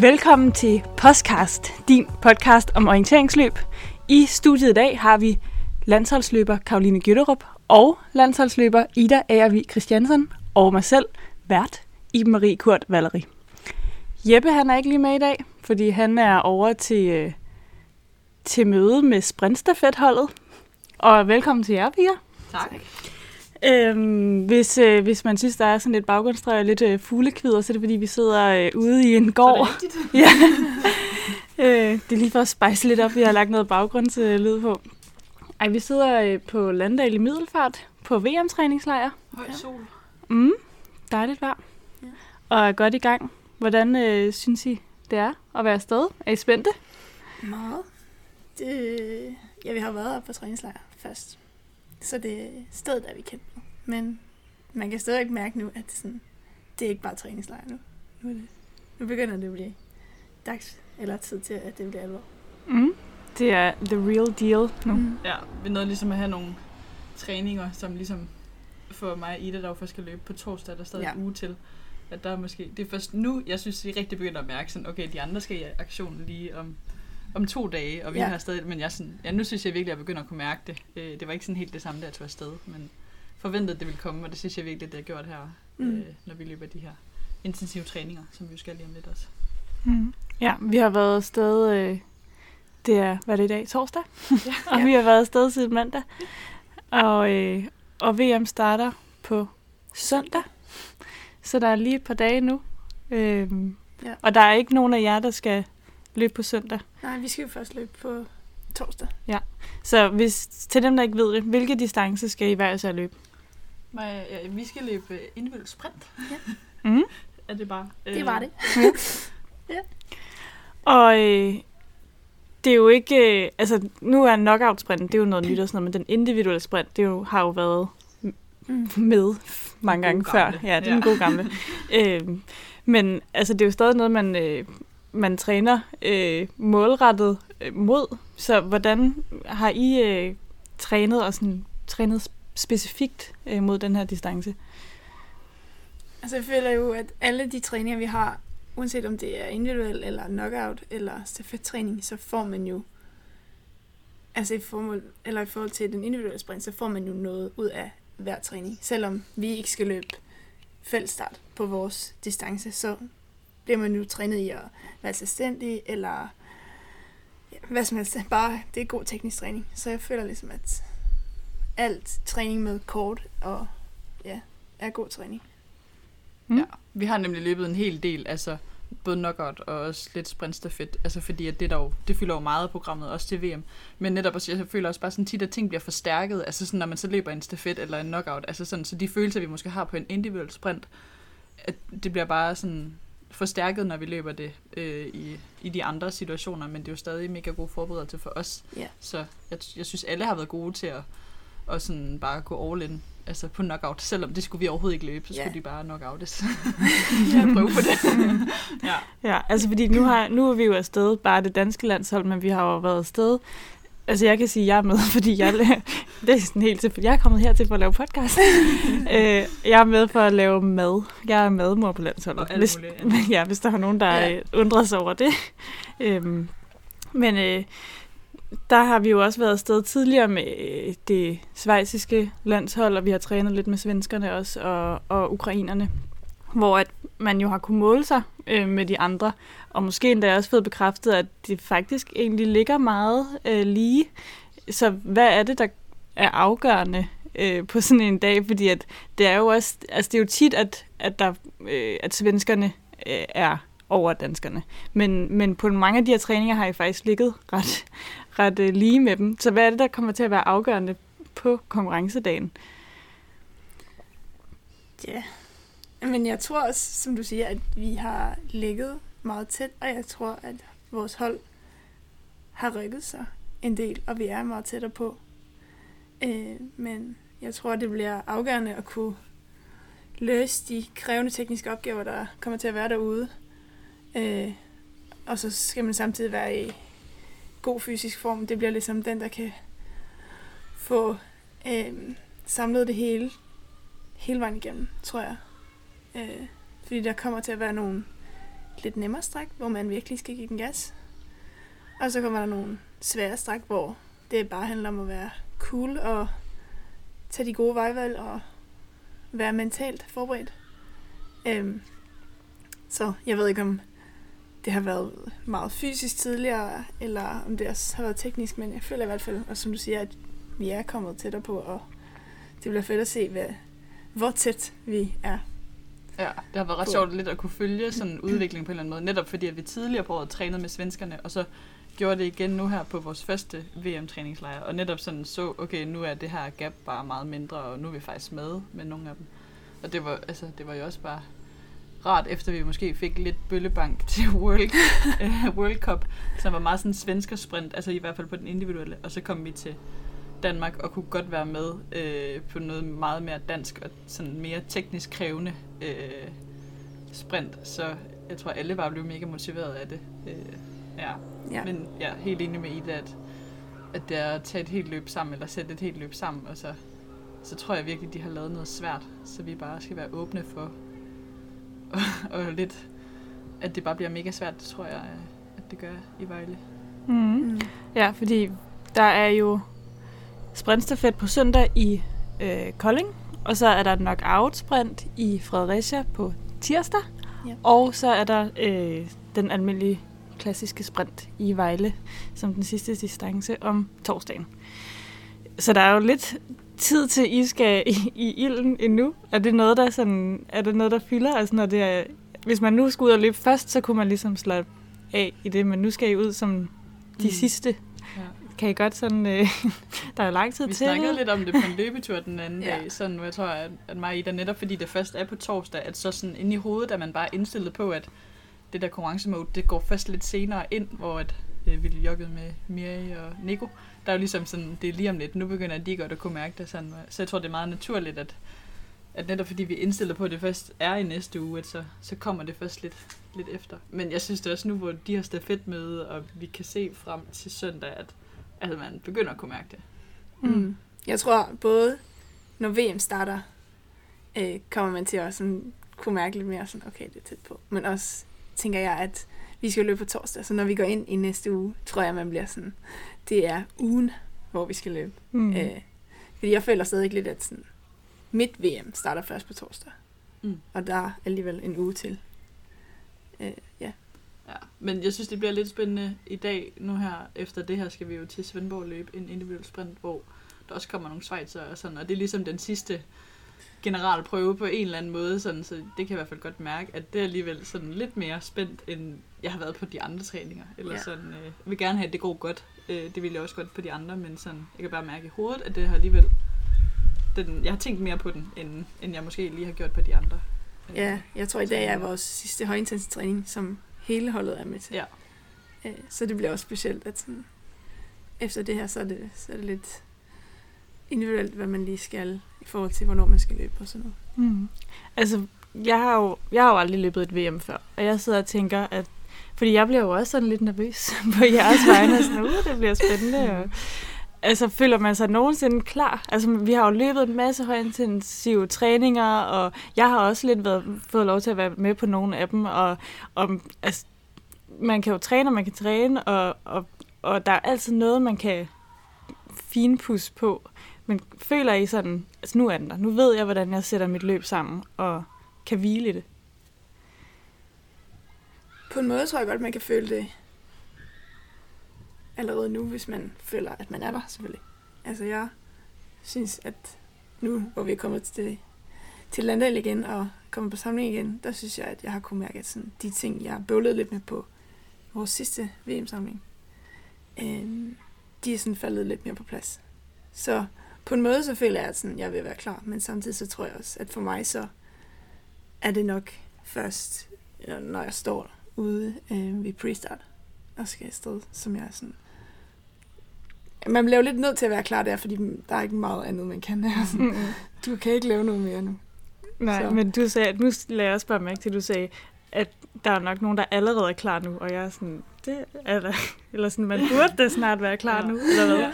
Velkommen til Postcast, din podcast om orienteringsløb. I studiet i dag har vi landsholdsløber Karoline Gytterup og landsholdsløber Ida Agervig Christiansen og mig selv, vært Iben Marie Kurt Valerie. Jeppe han er ikke lige med i dag, fordi han er over til, øh, til møde med sprintstafetholdet. Og velkommen til jer, Pia. Tak. Øhm, hvis, øh, hvis man synes, der er sådan lidt baggrundstræ og lidt øh, fuglekvider, så er det fordi, vi sidder øh, ude i en gård. Så er det ja. øh, det er lige for at spejse lidt op. Vi har lagt noget baggrundslyd på. Ej, vi sidder øh, på Landdal i Middelfart på VM-træningslejr. Høj sol. Mm, dejligt vejr. Ja. Og er godt i gang. Hvordan øh, synes I, det er at være afsted? Er I spændte? Meget. Det, ja, vi har været på træningslejr først. Så det er stedet, der vi kendt. Men man kan stadig mærke nu, at det, sådan, det er ikke bare træningslejr nu. Nu, er det, nu begynder det at blive dags eller tid til, at det bliver alvor. Mm. Det er the real deal nu. Mm. Ja, vi nåede ligesom at have nogle træninger, som ligesom for mig og Ida, der jo først skal løbe på torsdag, der er stadig ja. en uge til. At der er måske, det er først nu, jeg synes, vi rigtig begynder at mærke sådan, okay, de andre skal i aktion lige om, om to dage, og vi Ja. har stadig, men jeg sådan, ja, nu synes jeg virkelig, at jeg begynder at kunne mærke det. Øh, Det var ikke sådan helt det samme, da jeg tog afsted, men forventede, det ville komme, og det synes jeg virkelig, det har gjort her, Mm. øh, når vi løber de her intensive træninger, som vi jo skal lige om lidt også. Mm. Ja, vi har været afsted, øh, det er, hvad er det i dag, torsdag? Ja. og vi har været afsted siden mandag. Og, øh, og VM starter på søndag. Så der er lige et par dage nu. Øhm, Ja. Og der er ikke nogen af jer, der skal løbe på søndag. Nej, vi skal jo først løbe på torsdag. Så hvis, til dem, der ikke ved det, hvilke distancer skal I hver især løbe? Mig, ja, vi skal løbe øh, individuel sprint. Mm. Er det bare? Det var det. Og øh, det er jo ikke... Øh, altså, nu er knockout-sprinten, det er jo noget nyt og sådan noget, men den individuelle sprint, det er jo, har jo været Mm. med mange gange før. gamle. Ja, det er Ja. den gode gamle. øhm, men altså, det er jo stadig noget, man, øh, man træner øh, målrettet øh, mod. Så hvordan har I øh, trænet og sådan, trænet specifikt øh, mod den her distance? Altså, jeg føler jo, at alle de træninger, vi har, uanset om det er individuel eller knockout eller stafettræning, så får man jo, altså i, formål, eller i forhold til den individuelle sprint, så får man jo noget ud af hver træning. Selvom vi ikke skal løbe fællesstart på vores distance, så bliver man jo trænet i at være selvstændig, eller ja, hvad som helst. Bare, det er god teknisk træning. Så jeg føler ligesom, at alt træning med kort og ja, er god træning. Mm. Ja, vi har nemlig løbet en hel del, altså både knockout og også lidt sprintstafet, altså fordi at det, der jo, det fylder jo meget af programmet, også til VM. Men netop også, jeg føler også bare sådan tit, at ting bliver forstærket, altså sådan, når man så løber en stafet eller en knockout, altså sådan, så de følelser, vi måske har på en individuel sprint, at det bliver bare sådan forstærket, når vi løber det øh, i, i de andre situationer, men det er jo stadig mega god forberedelse for os. Ja. Så jeg, jeg synes, alle har været gode til at, at sådan bare gå all in altså på knockout. Selvom det skulle vi overhovedet ikke løbe, så Ja. skulle de bare knockoutes. Jeg prøve på det. ja. Ja, altså fordi nu, har, nu er vi jo afsted, bare det danske landshold, men vi har jo været afsted. Altså jeg kan sige, at jeg er med, fordi jeg, det er sådan helt til, jeg er kommet hertil for at lave podcast. øh, jeg er med for at lave mad. Jeg er madmor på landsholdet. Hvis, ja, hvis der er nogen, der ja. undrer sig over det. Øhm, men øh, der har vi jo også været afsted tidligere med øh, det svejsiske landshold, og vi har trænet lidt med svenskerne også, og, og ukrainerne, hvor at man jo har kunnet måle sig øh, med de andre, og måske endda også fået bekræftet, at det faktisk egentlig ligger meget øh, lige. Så hvad er det, der er afgørende øh, på sådan en dag? Fordi at det er jo også, altså det er jo tit, at, at, der, øh, at svenskerne øh, er over danskerne. Men, men på mange af de her træninger har I faktisk ligget ret, ret øh, lige med dem. Så hvad er det, der kommer til at være afgørende på konkurrencedagen? Ja. Men jeg tror også, som du siger, at vi har ligget meget tæt, og jeg tror, at vores hold har rykket sig en del, og vi er meget tættere på. Øh, men jeg tror, det bliver afgørende at kunne løse de krævende tekniske opgaver, der kommer til at være derude. Øh, og så skal man samtidig være i god fysisk form. Det bliver ligesom den, der kan få øh, samlet det hele hele vejen igennem, tror jeg. Øh, fordi der kommer til at være nogle lidt nemmere stræk, hvor man virkelig skal give den gas. Og så kommer der nogle svære stræk, hvor det bare handler om at være cool og tage de gode vejvalg og være mentalt forberedt. Øhm, så jeg ved ikke, om det har været meget fysisk tidligere, eller om det også har været teknisk, men jeg føler i hvert fald, og som du siger, at vi er kommet tættere på, og det bliver fedt at se, hvad, hvor tæt vi er. Ja, det har været ret sjovt lidt at kunne følge sådan en udvikling på en eller anden måde, netop fordi at vi tidligere på året trænede med svenskerne, og så gjorde det igen nu her på vores første VM-træningslejr, og netop sådan så, okay, nu er det her gap bare meget mindre, og nu er vi faktisk med med nogle af dem. Og det var, altså, det var jo også bare rart, efter vi måske fik lidt bøllebank til World, uh, World Cup, som var meget sådan en svensker sprint, altså i hvert fald på den individuelle, og så kom vi til Danmark og kunne godt være med øh, på noget meget mere dansk og sådan mere teknisk krævende øh, sprint. Så jeg tror, alle var blevet mega motiveret af det. Øh, ja. Ja. Men jeg er helt enig med Ida, at, at det er at tage et helt løb sammen, eller sætte et helt løb sammen, og så, så tror jeg virkelig, de har lavet noget svært, så vi bare skal være åbne for, og, og lidt, at det bare bliver mega svært, det tror jeg, at det gør i Vejle. Mm. Mm. Ja, fordi der er jo sprintstafet på søndag i øh, Kolding, og så er der knockout sprint i Fredericia på tirsdag, Ja. og så er der øh, den almindelige klassiske sprint i Vejle som den sidste distance om torsdagen. Så der er jo lidt tid til, I skal i, i ilden endnu. Er det noget, der, sådan, er det noget, der fylder? Altså, når det er, hvis man nu skulle ud og løbe først, så kunne man ligesom slappe af i det, men nu skal I ud som de Mm. sidste. Kan I godt sådan... Øh, der er lang tid Vi til. snakkede lidt om det på en løbetur den anden Ja. dag, sådan, hvor jeg tror, at, at mig og Ida, netop fordi det først er på torsdag, at så sådan inde i hovedet er man bare indstillet på, at det der konkurrencemode, det går først lidt senere ind, hvor at, øh, vi joggede med Miri og Nico. Der er jo ligesom sådan, det er lige om lidt, nu begynder de godt at kunne mærke det sådan. Så jeg tror, det er meget naturligt, at, at netop fordi vi er indstillet på, at det først er i næste uge, at så, så kommer det først lidt, lidt efter. Men jeg synes det også nu, hvor de har stafetmøde, og vi kan se frem til søndag, at, at man begynder at kunne mærke det. Mm. Jeg tror både, når VM starter, øh, kommer man til at sådan, kunne mærke lidt mere sådan, okay, det er tæt på. Men også tænker jeg, at vi skal løbe på torsdag, så når vi går ind i næste uge, tror jeg, man bliver sådan, det er ugen, hvor vi skal løbe. Mm. Mm. Øh, fordi jeg føler stadig lidt, at sådan, mit VM starter først på torsdag. Mm. Og der er alligevel en uge til. Øh, ja. Men jeg synes, det bliver lidt spændende i dag. Nu her, efter det her, skal vi jo til Svendborg løbe en individuel sprint, hvor der også kommer nogle svejser og sådan, og det er ligesom den sidste generalprøve på en eller anden måde, sådan, så det kan jeg i hvert fald godt mærke, at det er alligevel sådan lidt mere spændt, end jeg har været på de andre træninger. Eller Ja. sådan, øh, jeg vil gerne have, at det går godt. Øh, det vil jeg også godt på de andre, men sådan, jeg kan bare mærke i hovedet, at det har alligevel, den, jeg har tænkt mere på den, end, end jeg måske lige har gjort på de andre. Ja, jeg tror i dag er vores sidste højintensitetstræning, som hele holdet er med til. Ja. Øh, så det bliver også specielt, at sådan, efter det her, så er det, så er det lidt individuelt, hvad man lige skal i forhold til, hvornår man skal løbe og sådan noget. Mm. Altså, jeg har, jo, jeg har jo aldrig løbet et VM før, og jeg sidder og tænker, at fordi jeg bliver jo også sådan lidt nervøs på jeres vegne, og sådan, uh, det bliver spændende. Og, altså, føler man sig nogensinde klar? Altså, vi har jo løbet en masse højintensive træninger, og jeg har også lidt været, fået lov til at være med på nogle af dem, og, og altså, man kan jo træne, og man kan træne, og, og, og der er altid noget, man kan finpudse på. Men føler I sådan, altså nu er den der, nu ved jeg, hvordan jeg sætter mit løb sammen, og kan hvile i det. På en måde tror jeg godt, man kan føle det allerede nu, hvis man føler, at man er der, selvfølgelig. Altså, jeg synes, at nu, hvor vi er kommet til, til Landal igen og kommet på samling igen, der synes jeg, at jeg har kunnet mærke, at sådan, de ting, jeg bøvlede lidt med på vores sidste VM-samling, øh, de er sådan faldet lidt mere på plads. Så på en måde, så føler jeg, at sådan, jeg vil være klar, men samtidig så tror jeg også, at for mig så er det nok først, når jeg står ude øh, ved pre-start og skal afsted, som jeg er sådan... Man bliver jo lidt nødt til at være klar der, fordi der er ikke meget andet, man kan. Der. Sådan, Mm-mm. du kan ikke lave noget mere nu. Nej, Så. men du sagde, nu lagde jeg også bare mærke til, at du sagde, at der er nok nogen, der allerede er klar nu, og jeg er sådan, det er der. Eller sådan, man burde da snart være klar Ja. nu, eller hvad? Ja.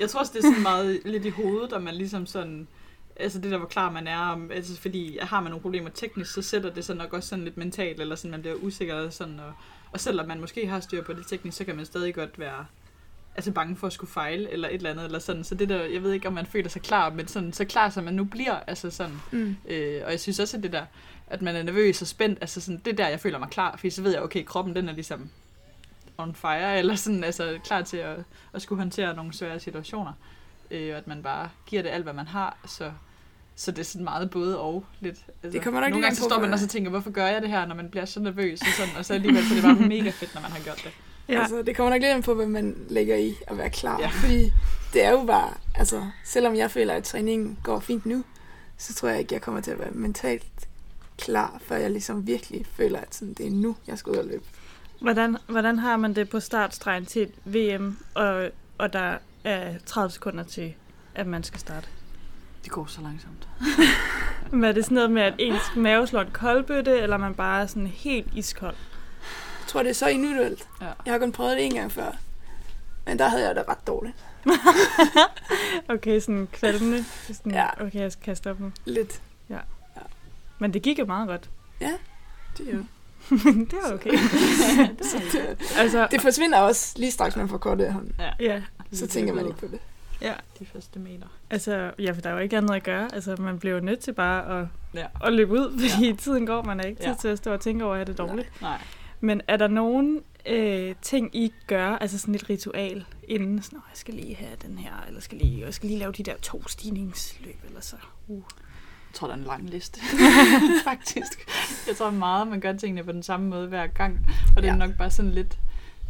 Jeg tror også, det er sådan meget lidt i hovedet, og man ligesom sådan altså det der, hvor klar man er, om, altså fordi har man nogle problemer teknisk, så sætter det sig nok også sådan lidt mentalt, eller sådan, man bliver usikker, og sådan, og, og selvom man måske har styr på det teknisk, så kan man stadig godt være altså bange for at skulle fejle, eller et eller andet, eller sådan, så det der, jeg ved ikke, om man føler sig klar, men sådan, så klar, som man nu bliver, altså sådan, Mm. øh, og jeg synes også, at det der, at man er nervøs og spændt, altså sådan, det er der, jeg føler mig klar, fordi så ved jeg, okay, kroppen, den er ligesom on fire, eller sådan, altså klar til at, at skulle håndtere nogle svære situationer, øh, og at man bare giver det alt, hvad man har, så, så det er sådan meget både og lidt. Altså, Det kommer nok nogle gange an så står man og tænker, hvorfor gør jeg det her, når man bliver så nervøs, og, sådan, og så alligevel, så er det bare mega fedt, når man har gjort det. Ja. Altså, det kommer nok lidt an på, hvad man lægger i at være klar. Ja. Fordi det er jo bare, altså, selvom jeg føler, at træningen går fint nu, så tror jeg ikke, jeg kommer til at være mentalt klar, før jeg ligesom virkelig føler, at sådan, det er nu, jeg skal ud og løbe. Hvordan, hvordan har man det på startstregen til et VM, og, og der er 30 sekunder til, at man skal starte? Det går så langsomt. Men er det sådan noget med, at ens mave slår en koldbøtte, eller er man bare er sådan helt iskold? Jeg tror, det er så individuelt. Ja. Jeg har kun prøvet det en gang før, men der havde jeg det ret dårligt. Okay, sådan kvalmende. Sådan, Ja. Okay, jeg skal kaste op nu. Lidt. Men det gik jo meget godt. Det, er jo. det var okay. så det, altså, det forsvinder også lige straks, man får kortet af hånden. ja, Så tænker man ikke på det. ja. De første meter. Altså, ja, for der er jo ikke andet at gøre. Altså, man bliver jo nødt til bare at, Ja. at løbe ud, fordi ja. tiden går. Man har ikke tid Ja. til at stå og tænke over, at det er dårligt. Nej. Men er der nogen øh, ting, I gør, altså sådan et ritual, inden sådan, "Nå, jeg skal lige have den her, eller skal lige, jeg skal lige lave de der to stigningsløb, eller så. Uh. Jeg tror, der er en lang liste, faktisk. Jeg tror meget, man gør tingene på den samme måde hver gang. Og det er Ja. nok bare sådan lidt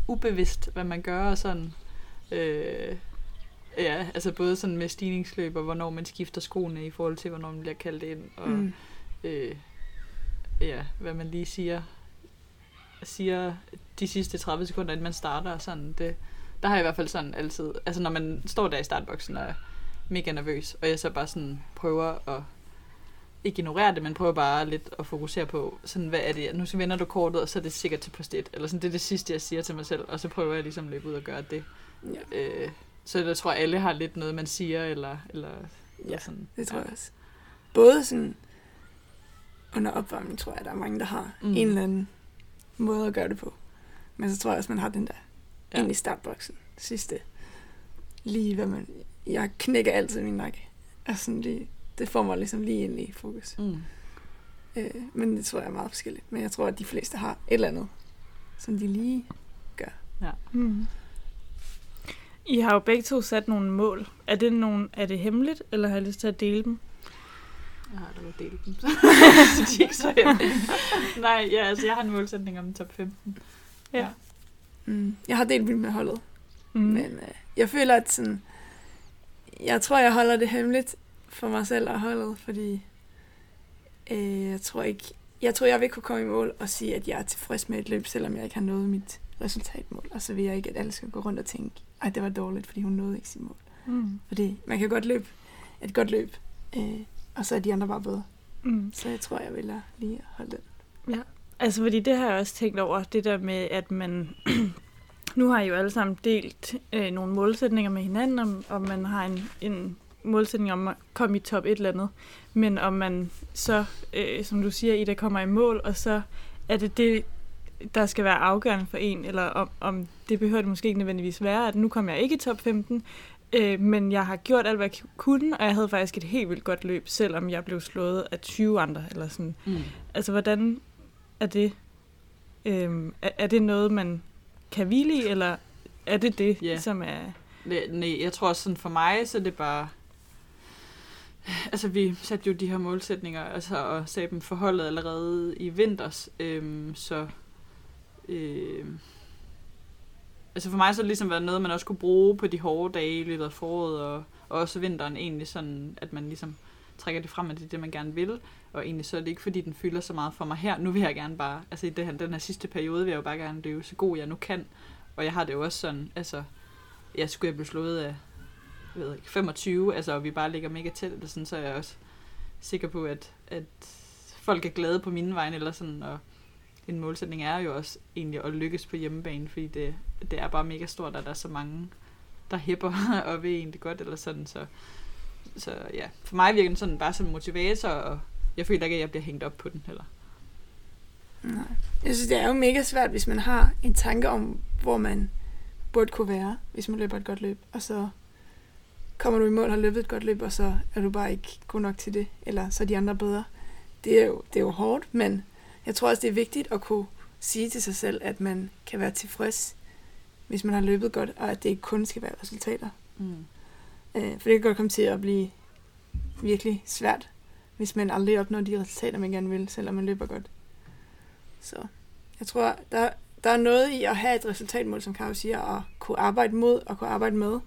ubevidst, hvad man gør, og sådan... Øh, ja, altså både sådan med stigningsløb, og hvornår man skifter skoene i forhold til, hvornår man bliver kaldt ind, og Mm. øh, ja, hvad man lige siger, siger de sidste 30 sekunder, inden man starter, og sådan, det, der har jeg i hvert fald sådan altid, altså når man står der i startboksen og er mega nervøs, og jeg så bare sådan prøver at ikke ignorere det, men prøver bare lidt at fokusere på, sådan, hvad er det, nu så vender du kortet, og så er det sikkert til post eller sådan, det er det sidste, jeg siger til mig selv, og så prøver jeg ligesom at løbe ud og gøre det. Ja, Øh, så jeg tror, alle har lidt noget, man siger, eller, eller, Ja, eller sådan. det tror jeg også. Både sådan under opvarmning, tror jeg, der er mange, der har mm. en eller anden måde at gøre det på. Men så tror jeg også, man har den der Ja. ja. ind i startboksen. Sidste. Lige hvad man... Jeg knækker altid min nakke. Altså sådan lige, det får mig ligesom lige ind i fokus. Mm. Øh, men det tror jeg er meget forskelligt. Men jeg tror, at de fleste har et eller andet, som de lige... Mm. I har jo begge to sat nogle mål. Er det, nogle, er det hemmeligt, eller har I lyst til at dele dem? Jeg har da dele dem. så de er ikke så. Nej, ja, altså jeg har en målsætning om top 15. Ja. Mm. Jeg har delt vildt med holdet. Mm. Men øh, jeg føler, at sådan... Jeg tror, jeg holder det hemmeligt for mig selv og holdet, fordi øh, jeg tror ikke... Jeg tror, jeg vil kunne komme i mål og sige, at jeg er tilfreds med et løb, selvom jeg ikke har nået mit resultatmål. Og så vil jeg ikke, at alle skal gå rundt og tænke, ej, det var dårligt, fordi hun nåede ikke sit mål. Mm. Fordi man kan godt løbe et godt løb, øh, og så er de andre bare bedre. Mm. Så jeg tror, jeg vil lige holde den. Altså, fordi det har jeg også tænkt over, det der med, at man... nu har I jo alle sammen delt øh, nogle målsætninger med hinanden, om, om man har en, en målsætning om at komme i top et eller andet. Men om man så, øh, som du siger, Ida, kommer i mål, og så er det det, der skal være afgørende for en, eller om, om det behøver det måske ikke nødvendigvis være, at nu kommer jeg ikke i top 15, øh, men jeg har gjort alt, hvad jeg kunne, og jeg havde faktisk et helt vildt godt løb, selvom jeg blev slået af 20 andre, eller sådan. Mm. Altså, hvordan er det? Øhm, er, er det noget, man kan hvile i, eller er det det, Ja. som er... Nej, jeg tror også sådan for mig, så er det bare... Altså, vi satte jo de her målsætninger, altså, og sagde dem forholdet allerede i vinters, øhm, så... Øhm, altså for mig så har det ligesom været noget, man også kunne bruge på de hårde dage i løbet af foråret, og, og også vinteren egentlig sådan, at man ligesom trækker det frem, at det er det, man gerne vil. Og egentlig så er det ikke, fordi den fylder så meget for mig her. Nu vil jeg gerne bare, altså i det her, den her sidste periode vil jeg jo bare gerne løbe så god jeg nu kan. Og jeg har det jo også sådan, altså, jeg skulle jeg blive slået af jeg ved ikke, 25, altså, og vi bare ligger mega tæt, eller sådan, så er jeg også sikker på, at, at folk er glade på mine vegne, eller sådan, og en målsætning er jo også egentlig at lykkes på hjemmebane, fordi det, det er bare mega stort, at der er så mange, der hæpper og ved egentlig godt, eller sådan, så så ja, for mig virker den sådan bare som motivator, og jeg føler ikke, at jeg bliver hængt op på den heller. Nej. Jeg synes, det er jo mega svært, hvis man har en tanke om, hvor man burde kunne være, hvis man løber et godt løb, og så kommer du i mål og har løbet et godt løb, og så er du bare ikke god nok til det, eller så er de andre bedre. Det er jo, det er jo hårdt, men jeg tror også, det er vigtigt at kunne sige til sig selv, at man kan være tilfreds, hvis man har løbet godt, og at det ikke kun skal være resultater. Mm. Øh, for det kan godt komme til at blive virkelig svært, hvis man aldrig opnår de resultater, man gerne vil, selvom man løber godt. Så jeg tror, der, der er noget i at have et resultatmål, som Karo siger, og kunne arbejde mod og kunne arbejde med.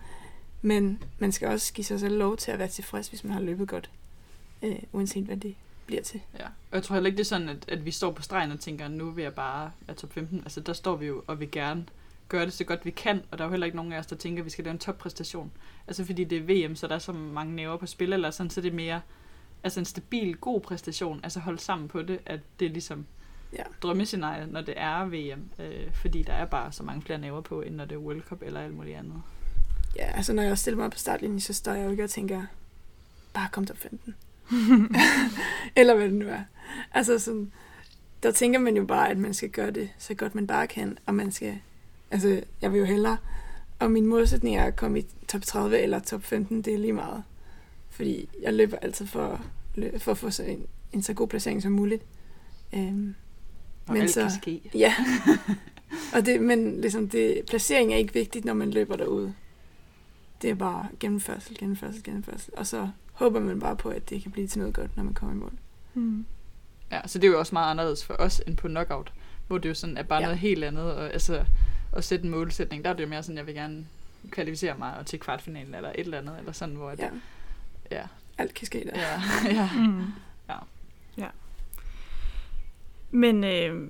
Men man skal også give sig selv lov til at være tilfreds, hvis man har løbet godt. Øh, uanset hvad det bliver til. Ja, og jeg tror heller ikke, det er sådan, at, at vi står på stregen og tænker, nu vil jeg bare være top 15. Altså, der står vi jo og vil gerne gøre det så godt vi kan, og der er jo heller ikke nogen af os, der tænker, at vi skal lave en toppræstation. Altså, fordi det er VM, så der er så mange næver på spil, eller sådan, så det er mere altså en stabil, god præstation, altså holde sammen på det, at det er ligesom Ja. drømmescenarie, når det er VM, øh, fordi der er bare så mange flere næver på, end når det er World Cup eller alt muligt andet. Ja, altså når jeg stiller mig op på startlinjen, så står jeg jo ikke og tænker, bare kom top 15. Eller hvad det nu er. Altså sådan, der tænker man jo bare, at man skal gøre det så godt man bare kan, og man skal, altså jeg vil jo hellere, og min målsætning er at komme i top 30 eller top 15, det er lige meget. Fordi jeg løber altid for, for at få så en, en så god placering som muligt. Øhm, Og Men alt så- kan ske. Ja. og det, men ligesom det, placering er ikke vigtigt, når man løber derude. Det er bare gennemførsel, gennemførsel, gennemførsel. Og så håber man bare på, at det kan blive til noget godt, når man kommer i mål. Mm. Ja, så det er jo også meget anderledes for os end på knockout, hvor det jo sådan er bare Ja. ja. noget helt andet. Og, altså, at sætte en målsætning, der er det jo mere sådan, jeg vil gerne kvalificere mig og til kvartfinalen eller et eller andet, eller sådan, hvor at, Ja, ja, alt kan ske der. ja, ja. Mm. Ja. ja. Men øh,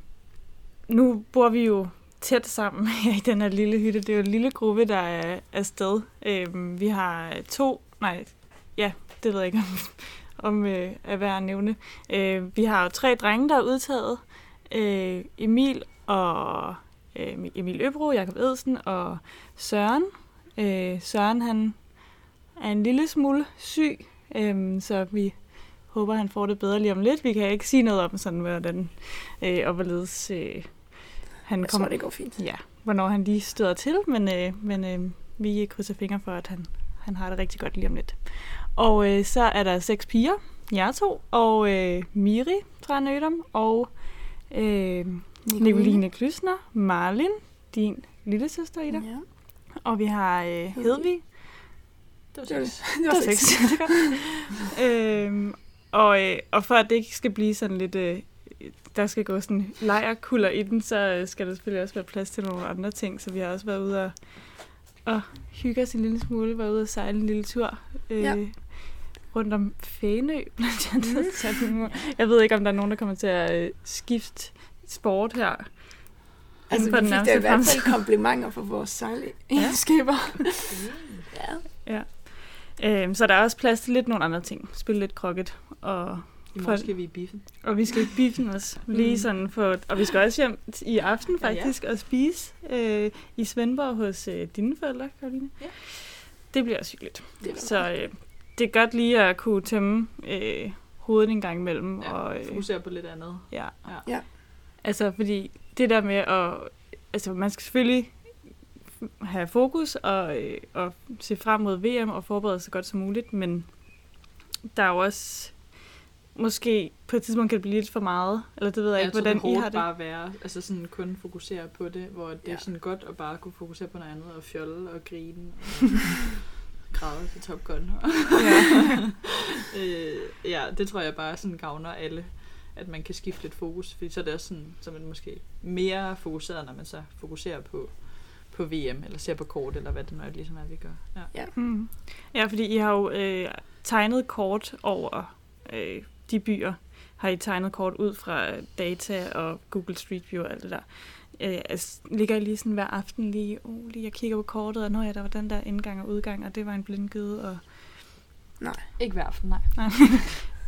nu bor vi jo tæt sammen her i den her lille hytte. Det er jo en lille gruppe, der er afsted. Øh, vi har to, nej, ja, det ved jeg ikke, om, om øh, er værd at nævne. Øh, vi har jo tre drenge, der er udtaget. Øh, Emil og øh, Emil Øbro, Jakob Edsen og Søren. Øh, Søren, han er en lille smule syg, øh, så vi håber, han får det bedre lige om lidt. Vi kan ikke sige noget om, sådan, hvordan øh, og hvorledes øh, han Jeg kommer tror, det går fint. ja, hvornår han lige støder til, men, øh, men øh, vi krydser fingre for, at han, han har det rigtig godt lige om lidt. Og øh, så er der seks piger, jer to, og øh, Miri fra Nødom, og øh, Nicoline Klysner, Marlin, din lille søster Ida, Ja. og vi har øh, Hedvig, Det var seks. det var seks. øhm, og, øh, og for at det ikke skal blive sådan lidt, øh, der skal gå sådan lejerkulder i den, så skal der selvfølgelig også være plads til nogle andre ting. Så vi har også været ude og, og hygge os en lille smule, været ude og sejle en lille tur. Øh, Ja. rundt om Fænø, blandt andet. Vi- Jeg ved ikke, om der er nogen, der kommer til at øh, skifte sport her. Altså, vi fik da i hvert fald komplimenter for vores sejlegenskaber. ja. Øhm, så der er også plads til lidt nogle andre ting. Spille lidt krokket og I morgen skal vi i biffen. Og vi skal i biffen også. Lige Mm. sådan for, og vi skal også hjem i aften Ja, ja. faktisk og spise øh, i Svendborg hos øh, dine forældre, Karoline. Ja. Det bliver også hyggeligt. Det Så øh, det er godt lige at kunne tømme øh, hovedet en gang imellem. Ja, og, øh, fokusere på lidt andet. ja. Ja. Ja. Altså, fordi det der med at... Altså, man skal selvfølgelig have fokus og, øh, og se frem mod VM og forberede sig så godt som muligt, men der er jo også måske på et tidspunkt kan det blive lidt for meget, eller det ved jeg, Jeg ikke, tror, hvordan det er I har det. bare være, altså sådan kun fokusere på det, hvor det Ja. er sådan godt at bare kunne fokusere på noget andet, og fjolle og grine, og græde til Top Gun. Ja. øh, ja, det tror jeg bare sådan gavner alle, at man kan skifte lidt fokus, fordi så er det også sådan, så man måske mere fokuseret, når man så fokuserer på, på VM, eller ser på kort, eller hvad det nu er, ligesom er, vi gør. Ja. Mm. Ja, fordi I har jo øh, tegnet kort over øh, de byer. Har I tegnet kort ud fra data og Google Street View og alt det der. Øh, altså, ligger I lige sådan hver aften lige, oh, lige jeg kigger på kortet, og når ja, der var den der indgang og udgang, og det var en blindgyde, og Ikke hver aften, nej. nej,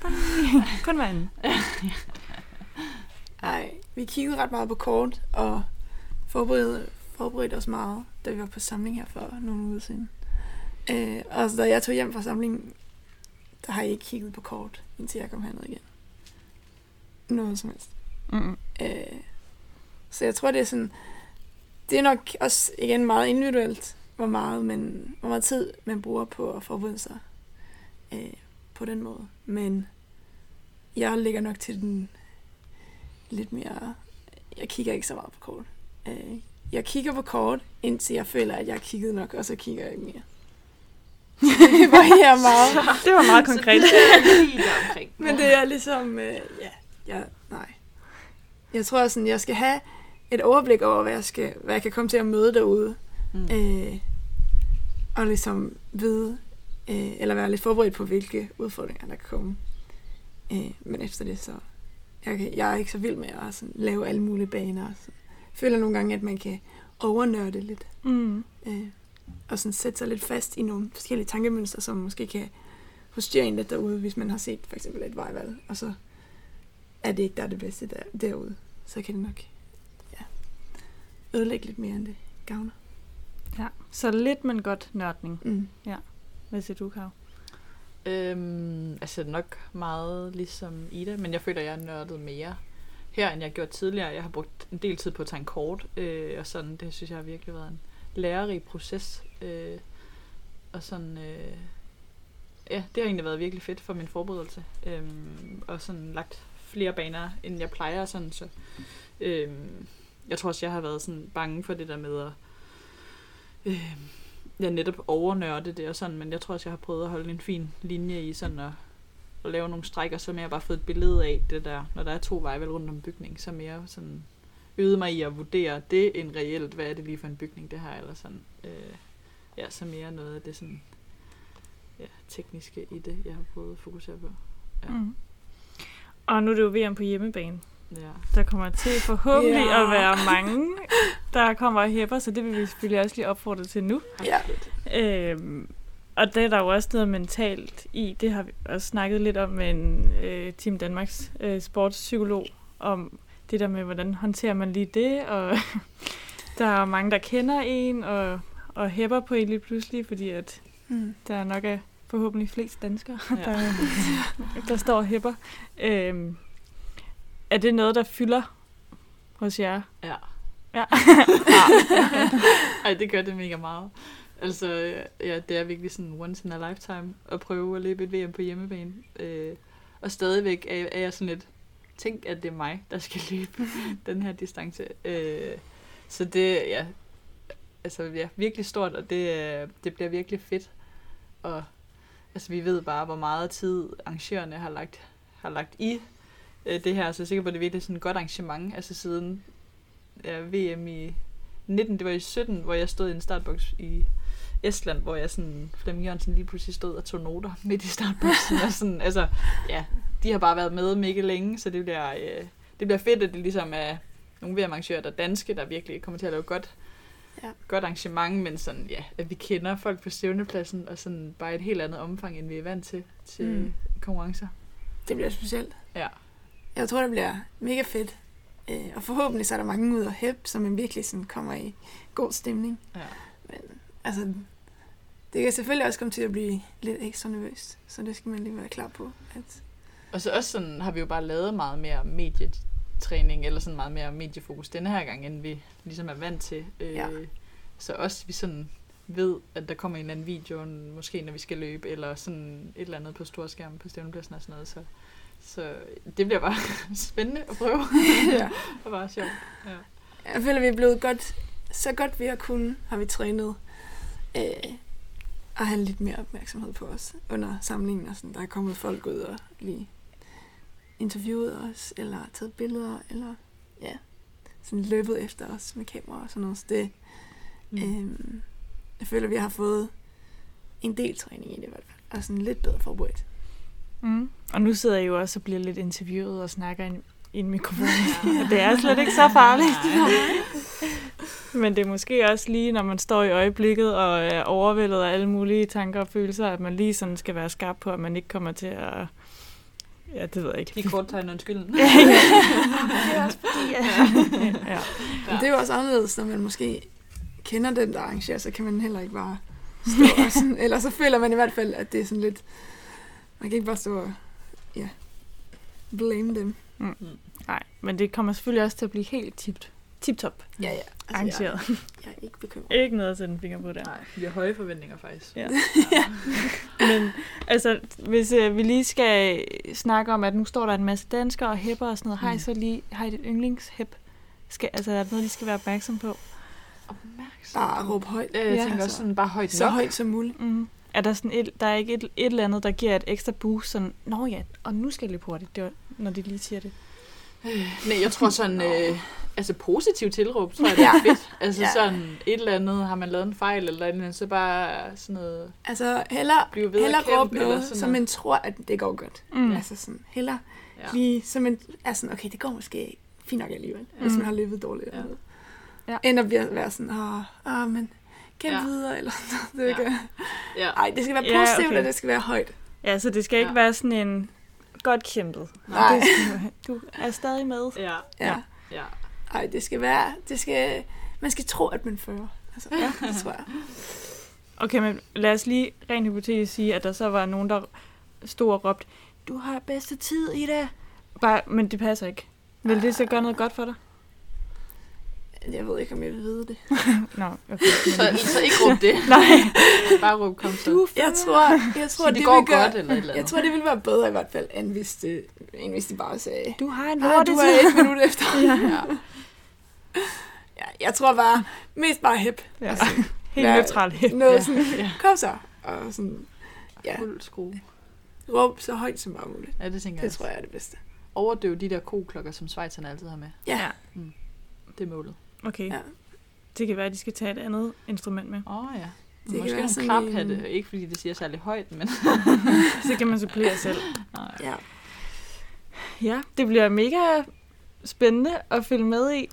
kun hver anden. Ej, vi kiggede ret meget på kort, og forberedte, forberedte os meget, da vi var på samling her for nogle uger siden. Øh, og så da jeg tog hjem fra samlingen, der har I ikke kigget på kort, indtil jeg kom herned igen. Noget som helst. Mm. Øh, så jeg tror, det er sådan... Det er nok også igen meget individuelt, hvor meget, man, hvor meget tid man bruger på at forberede sig øh, på den måde. Men jeg ligger nok til den lidt mere... Jeg kigger ikke så meget på kort. Øh, jeg kigger på kort, indtil jeg føler, at jeg har kigget nok, og så kigger jeg ikke mere. det varierer meget. Det var meget konkret. Så det er lige deromkring. Men det er ligesom, øh, ja, ja, nej. Jeg tror sådan, jeg skal have et overblik over, hvad jeg, skal, hvad jeg kan komme til at møde derude. Mm. Øh, og ligesom vide, øh, eller være lidt forberedt på, hvilke udfordringer, der kan komme. Øh, men efter det, så... Jeg, jeg er ikke så vild med at sådan, lave alle mulige baner. Så jeg føler nogle gange, at man kan overnørde lidt. Mm. Øh, og sådan sætte sig lidt fast i nogle forskellige tankemønstre, som måske kan forstyrre en lidt derude, hvis man har set for eksempel et vejvalg, og så er det ikke der er det bedste der, derude. Så kan det nok ja, ødelægge lidt mere, end det gavner. Ja, så lidt, men godt nørdning. Mm. Hvad siger du, Kav? Øhm, altså nok meget ligesom Ida, men jeg føler, at jeg er nørdet mere her, end jeg gjort tidligere. Jeg har brugt en del tid på at tegne kort, øh, og sådan, det synes jeg har virkelig været en lærerig proces. Øh, og sådan, øh, ja, det har egentlig været virkelig fedt for min forberedelse. Øh, og sådan lagt flere baner, end jeg plejer, sådan, så øh, jeg tror også, jeg har været sådan bange for det der med at øh, jeg netop overnørde det og sådan, men jeg tror også, jeg har prøvet at holde en fin linje i sådan at, at lave nogle strækker, så jeg bare fået et billede af det der, når der er to vejvalg rundt om bygningen, så mere sådan øvede mig i at vurdere det en reelt, hvad er det lige for en bygning det her, eller sådan. Øh, ja, så mere noget af det sådan, ja, tekniske i det, jeg har prøvet at fokusere på. Ja. Mm. Og nu er det jo VM på hjemmebane. Ja. Der kommer til forhåbentlig Ja. at være mange, der kommer og hæpper, så det vil vi selvfølgelig også lige opfordre til nu. Ja. Øhm, og det er der jo også noget mentalt i. Det har vi også snakket lidt om med en øh, Team Danmarks øh, sportspsykolog, om det der med, hvordan håndterer man lige det, og der er mange, der kender en, og, og hæpper på en lige pludselig, fordi at Mm. der nok er forhåbentlig flest danskere, Ja. der, der står og hæpper. Øhm, er det noget, der fylder hos jer? Ja. Ja. Ej, det gør det mega meget. Altså, ja, det er virkelig sådan once in a lifetime at prøve at løbe et VM på hjemmebane. Øh, og stadigvæk er, er jeg sådan lidt, tænk, at det er mig, der skal løbe den her distance. Øh, så det, ja, altså, ja, virkelig stort, og det, øh, det bliver virkelig fedt. Og altså, vi ved bare, hvor meget tid arrangørerne har lagt, har lagt i øh, det her, så jeg er sikker på, at det er virkelig sådan et godt arrangement, altså siden ja, VM i 19, det var i 17, hvor jeg stod i en startboks i Estland, hvor jeg sådan, Flemming Jørgensen lige pludselig stod og tog noter midt i startboksen, og sådan, altså, ja, de har bare været med mega længe, så det bliver, øh, det bliver fedt, at det ligesom er nogle VM-arrangører, der er danske, der virkelig kommer til at lave godt, Ja. godt arrangement, men sådan, ja, at vi kender folk på stævnepladsen, og sådan bare et helt andet omfang, end vi er vant til, til Mm. konkurrencer. Det bliver specielt. Ja. Jeg tror, det bliver mega fedt. Øh, og forhåbentlig så er der mange ud og hæb, så man virkelig sådan kommer i god stemning. Ja. Men altså, det kan selvfølgelig også komme til at blive lidt ekstra nervøst. Så det skal man lige være klar på. At, Og så også sådan har vi jo bare lavet meget mere medietræning, eller sådan meget mere mediefokus denne her gang, end vi ligesom er vant til. Øh, Ja. Så også vi sådan ved, at der kommer en eller anden video, måske når vi skal løbe, eller sådan et eller andet på storskærmen på stævnepladsen og sådan noget. Så, så det bliver bare spændende at prøve. ja. og bare sjovt. Ja. Jeg føler, vi er blevet godt, så godt vi har kunnet, har vi trænet øh, at have lidt mere opmærksomhed på os under samlingen. Og sådan. Der er kommet folk ud og lige interviewet os, eller taget billeder, eller ja, sådan løbet efter os med kamera og sådan noget. Så det, Mm. øh, jeg føler, vi har fået en del træning i det i hvert fald, og sådan lidt bedre forberedt. Mm. Og nu sidder jeg jo også og bliver lidt interviewet og snakker i en, i en mikrofon. Og det er slet ikke så farligt. Men det er måske også lige, når man står i øjeblikket og er overvældet af alle mulige tanker og følelser, at man lige sådan skal være skarp på, at man ikke kommer til at... Ja, det ved jeg ikke. De kort tegner undskylden. ja, ja. Det er også fordi, ja. ja. Men det er jo også anderledes, når man måske kender den, der arrangerer, så kan man heller ikke bare stå og sådan, eller så føler man i hvert fald, at det er sådan lidt, Man kan ikke bare stå og ja, blame dem. Nej, men det kommer selvfølgelig også til at blive helt tipt. Tip-top Ja, ja. arrangeret. jeg, jeg er ikke bekymret. Ikke noget at sætte en finger på der. Nej, vi har høje forventninger faktisk. Ja. Men altså, hvis øh, vi lige skal snakke om, at nu står der en masse danskere og hæpper og sådan noget, har I Mm. så lige har I et yndlingshæp? Skal, altså, er der noget, de skal være opmærksom på? Opmærksom. Bare råb højt. Jeg Ja, tænker altså. også sådan bare højt Så nok. højt som muligt. Mm. Er der sådan et, der er ikke et, et eller andet, der giver et ekstra boost, sådan, nå ja, og nu skal jeg løbe hurtigt, det var, når de lige siger det. Nej, jeg tror sådan, øh, altså positiv tilråb, tror jeg, det er fedt. Altså Ja. sådan et eller andet, har man lavet en fejl eller et eller andet, så bare sådan noget, Altså, heller, heller at kæmpe råb eller noget, sådan så man tror, at det går godt. Mm. Altså sådan, heller Ja. ja. lige, så man er sådan, okay, det går måske fint nok alligevel, ja. hvis Mm. man har levet dårligt. Ja. Eller noget. Ja. End at være sådan, åh, åh men kæmp Ja. ja. videre, eller sådan noget. Det Ja. ja. Ja. Ej, det skal være Ja, positivt, okay. og det skal være højt. Ja, så det skal ikke Ja. være sådan en godt kæmpet. Nej. Du er stadig med. Ja. Ja. Ja. ja. Ja. Ej, det skal være, det skal, man skal tro, at man fører. Altså, ja. det tror jeg. Okay, men lad os lige rent hypotetisk sige, at der så var nogen, der stod og råbte, du har bedste tid i det. Bare, men det passer ikke. Vil det så gøre noget godt for dig? Jeg ved ikke, om jeg vil vide det. Nå, okay. Så, så ikke råb det. Nej. Bare råb kom så. Du Jeg tror, jeg tror det, det går vil gøre, godt eller eller Jeg tror, det ville være bedre i hvert fald, end hvis, det, end hvis de bare sagde, Du har en ah, lorte du er et minut efter. Ja. Ja. Ja, jeg tror bare, mest bare hip. ja. Altså, Helt Hvad- neutralt. noget Ja. sådan, Ja. kom så. Og sådan, ja, Fuld skrue. råb så højt som bare muligt. Ja, det tænker jeg Det også. tror jeg er det bedste. Overdøv de der koklokker, som Schweizerne altid har med. Ja. Ja. Det er målet. Okay. Ja. Det kan være, at de skal tage et andet instrument med. Åh oh, ja. Det kan Måske være nogle sådan klaphatte. en- Ikke fordi det siger særlig højt, men... Så kan man supplere selv. Nej. Ja. Ja, det bliver mega spændende at følge med i.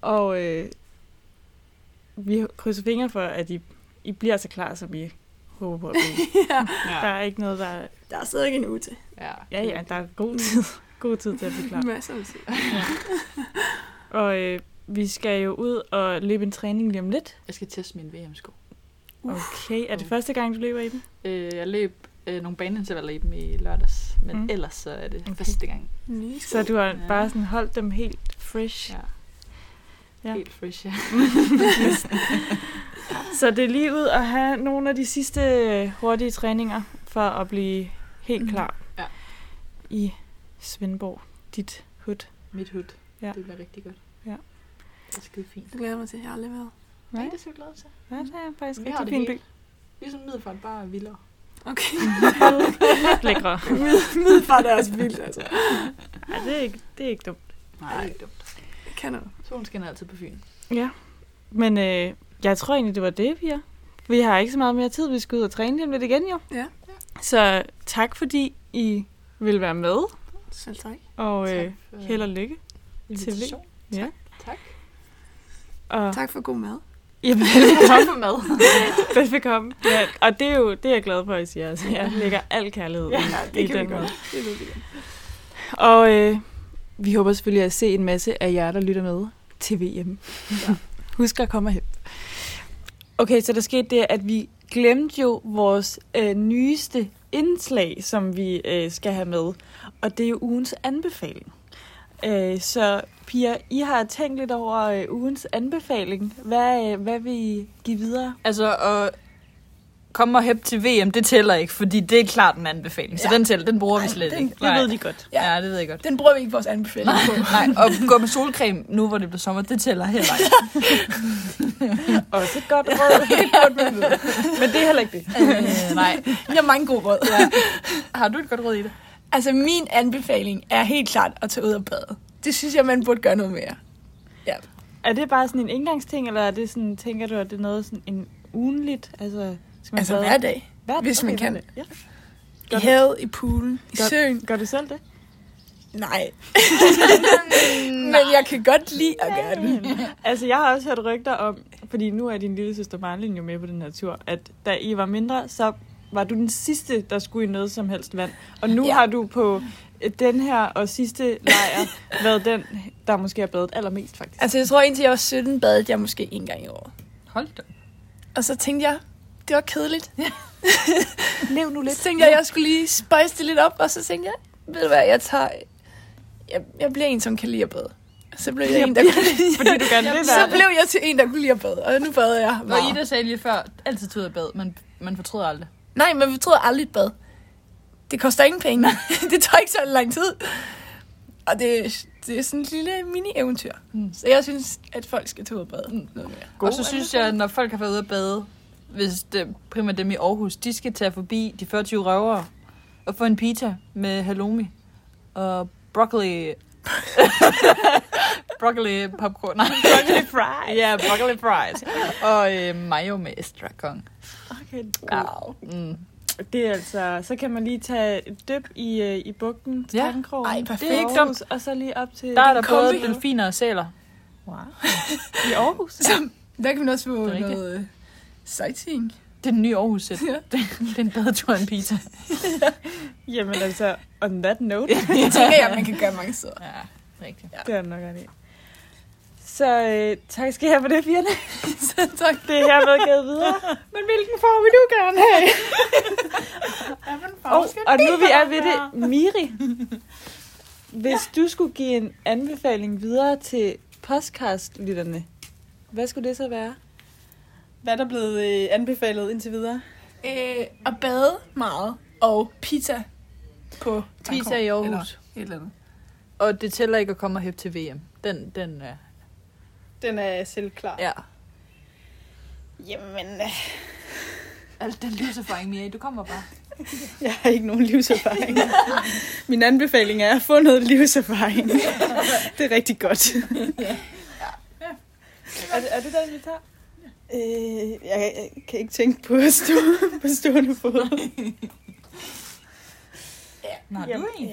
Og øh, vi krydser fingre for, at I, I bliver så klar, som I håber på at blive. ja. Der er ikke noget, der er... Der er stadig en uge til. Ja, Ja, ja, der er god tid, god tid til at blive klar. Masser af tid. Og øh, vi skal jo ud og løbe en træning lige om lidt. Jeg skal teste min VM-sko. Okay, er det første gang, du løber i dem? Øh, jeg løb øh, nogle baneintervaller i dem i lørdags, men Mm. mm. ellers så er det Okay. første gang. Nye Så du har Ja. bare sådan holdt dem helt fresh. Ja. Ja. Helt fresh, ja. Så det er lige ud at have nogle af de sidste hurtige træninger for at blive helt Mhm. klar Ja. i Svendborg, dit hud. Mit hud. Ja. Det bliver rigtig godt. Ja. Det er skide fint. Det glæder jeg mig til. Jeg har aldrig været. Nej, Nej, det er så glad til. ja, det er faktisk Vi rigtig det fin by. Ligesom Middelfart, bare vildere. Okay. Lækre. Middelfart er også vildt, altså. Ja, det er ikke, det er ikke dumt. Nej, det er ikke dumt. Jeg kan noget. Solen skinner altid på Fyn. Ja, men øh, jeg tror egentlig, det var det, Pia. Vi har ikke så meget mere tid. Vi skal ud og træne lige om lidt igen, jo. Ja. Så tak, fordi I vil være med. Selv tak. Og øh, Tak for held og lykke. invitation. Ja. Tak. Og, Tak for god mad. Jamen, Tak for mad. velbekomme. Ja, og det er jo det er jeg glad for, at I siger. Altså, jeg lægger al kærlighed Ja, i, i det kan den vi måde. godt. Det ved vi. Og øh, vi håber selvfølgelig at se en masse af jer, der lytter med til VM. Ja. Husk at komme herhen. Okay, så der skete det, at vi glemte jo vores øh, nyeste indslag, som vi øh, skal have med. Og det er jo ugens anbefaling. Øh, så Pia, I har tænkt lidt over øh, ugens anbefaling. Hvad, øh, hvad vil I give videre? Altså, at komme og hæppe til VM, det tæller ikke, fordi det er klart en anbefaling. Så Ja. den tæller, den bruger vi Nej, slet den- ikke. Det ved de godt. Ja. Ja, det ved jeg godt. Den bruger vi ikke vores anbefaling på. Nej, og gå med solcreme nu, hvor det bliver sommer, det tæller heller ikke. Også et godt råd. Men det er heller ikke det. øh, nej. Jeg har mange gode råd. Ja. Har du et godt råd i det? Altså, min anbefaling er helt klart at tage ud og bade. Det synes jeg, man burde gøre noget mere. Er det bare sådan en indgangsting, eller er det sådan, tænker du, at det er noget sådan en ugenligt? Altså, skal man Altså bade? hver dag. Hver hvis man kan. dag. Ja. I Gør du- havet, i poolen, i Gør- søen. Gør du selv det? Nej. Men jeg kan godt lide at gøre det. altså, jeg har også hørt rygter om, fordi nu er din lille søster Marlene jo med på den her tur, at da I var mindre, så var du den sidste, der skulle i noget som helst vand. Og nu Ja. ja. har du på øh, den her og sidste lejr været den, der måske har badet allermest, faktisk. Altså, jeg tror indtil jeg var 17, badede jeg måske en gang i året. Hold da. Og så tænkte jeg, det var kedeligt. Lev nu Så tænkte jeg, jeg skulle lige spice det lidt op, og så tænkte jeg, ved du hvad, jeg tager... Jeg, jeg bliver en, som kan lide at bade. Så blev jeg en, der kunne lide, Fordi du gerne vil så blev jeg til en, der kunne lide at bade, og nu bader jeg Hvor meget. Ida sagde lige før, altid tid at bad, men man fortryder aldrig. Nej, men vi troede aldrig et bad. Det koster ingen penge. det tager ikke så lang tid. Og det, det er sådan et lille mini-eventyr. Mm. Så jeg synes, at folk skal tage ud og bade. Mm. Noget mere. og så synes jeg, at når folk har været ude at bade, hvis det primært dem i Aarhus, de skal tage forbi de 40 røvere og få en pizza med halloumi og broccoli... broccoli popcorn. Nej, broccoli fries. Ja, broccoli fries. Og øh, mayo med estragon. Okay, Wow. Mm. Det er altså, så kan man lige tage et dyb i, øh, i bugten til Ja. Tankenkrogen. Ej, perfekt. Det er ikke dumt. Og så lige op til Der er der kombi. både delfiner og sæler. wow. i Aarhus. Så der kan man også få Det noget øh, sightseeing. Det er den nye Aarhus. Ja. Det, det er en badetur en pizza. Jamen altså, on that note, Det tænker jeg, man kan gøre mange steder. Ja, rigtigt. det er nok ret i. Så øh, tak skal I have for det, Fierne. Tak. Det er hermed givet videre. Men hvilken form vil du gerne have? Og, og nu vi er ved det, Miri. Hvis du skulle give en anbefaling videre til podcastlytterne, hvad skulle det så være? Hvad er der blevet øh, anbefalet indtil videre? Øh, at bade meget. Og pizza på Pizza i Aarhus. Eller et eller andet. Og det tæller ikke at komme og hæppe til VM. Den, den er... Den er selv klar. Ja. Jamen, øh, Altså, den livserfaring, Mia, du kommer bare. jeg har ikke nogen livserfaring. Min anbefaling er at få noget livserfaring. det er rigtig godt. Er det, er det den, vi tager? Øh, jeg, jeg kan ikke tænke på at stå på stående fod. Nå, du Jamen, er en.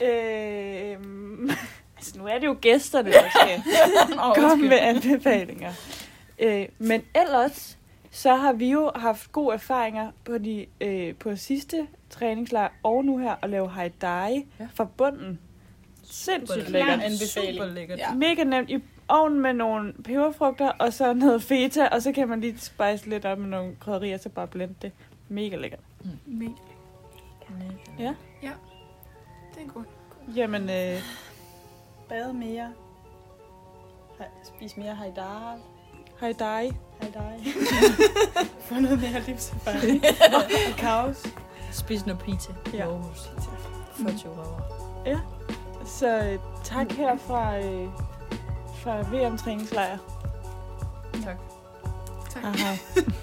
Ja. Øhm, altså, nu er det jo gæsterne, der skal komme med anbefalinger. Øh, men ellers, så har vi jo haft gode erfaringer på de øh, på sidste træningslejr og nu her at lave haidai Ja. ja. fra bunden. Sindssygt Super lækkert. anbefaling. Super lækkert. Ja. Mega nemt i ovnen med nogle peberfrugter, og så noget feta, og så kan man lige spice lidt op med nogle krydderier, så bare blende det. Mega lækkert. Mega. Ja. Det er godt. Jamen, øh, Bade mere. Spis mere hajdar. haidai. Hajdar. Få noget mere livserfaring. Og kaos. Spis noget pizza i Ja. Aarhus. 40 røver. Så øh, tak her fra, øh, fra VM-træningslejr. Tak. Tak. Aha.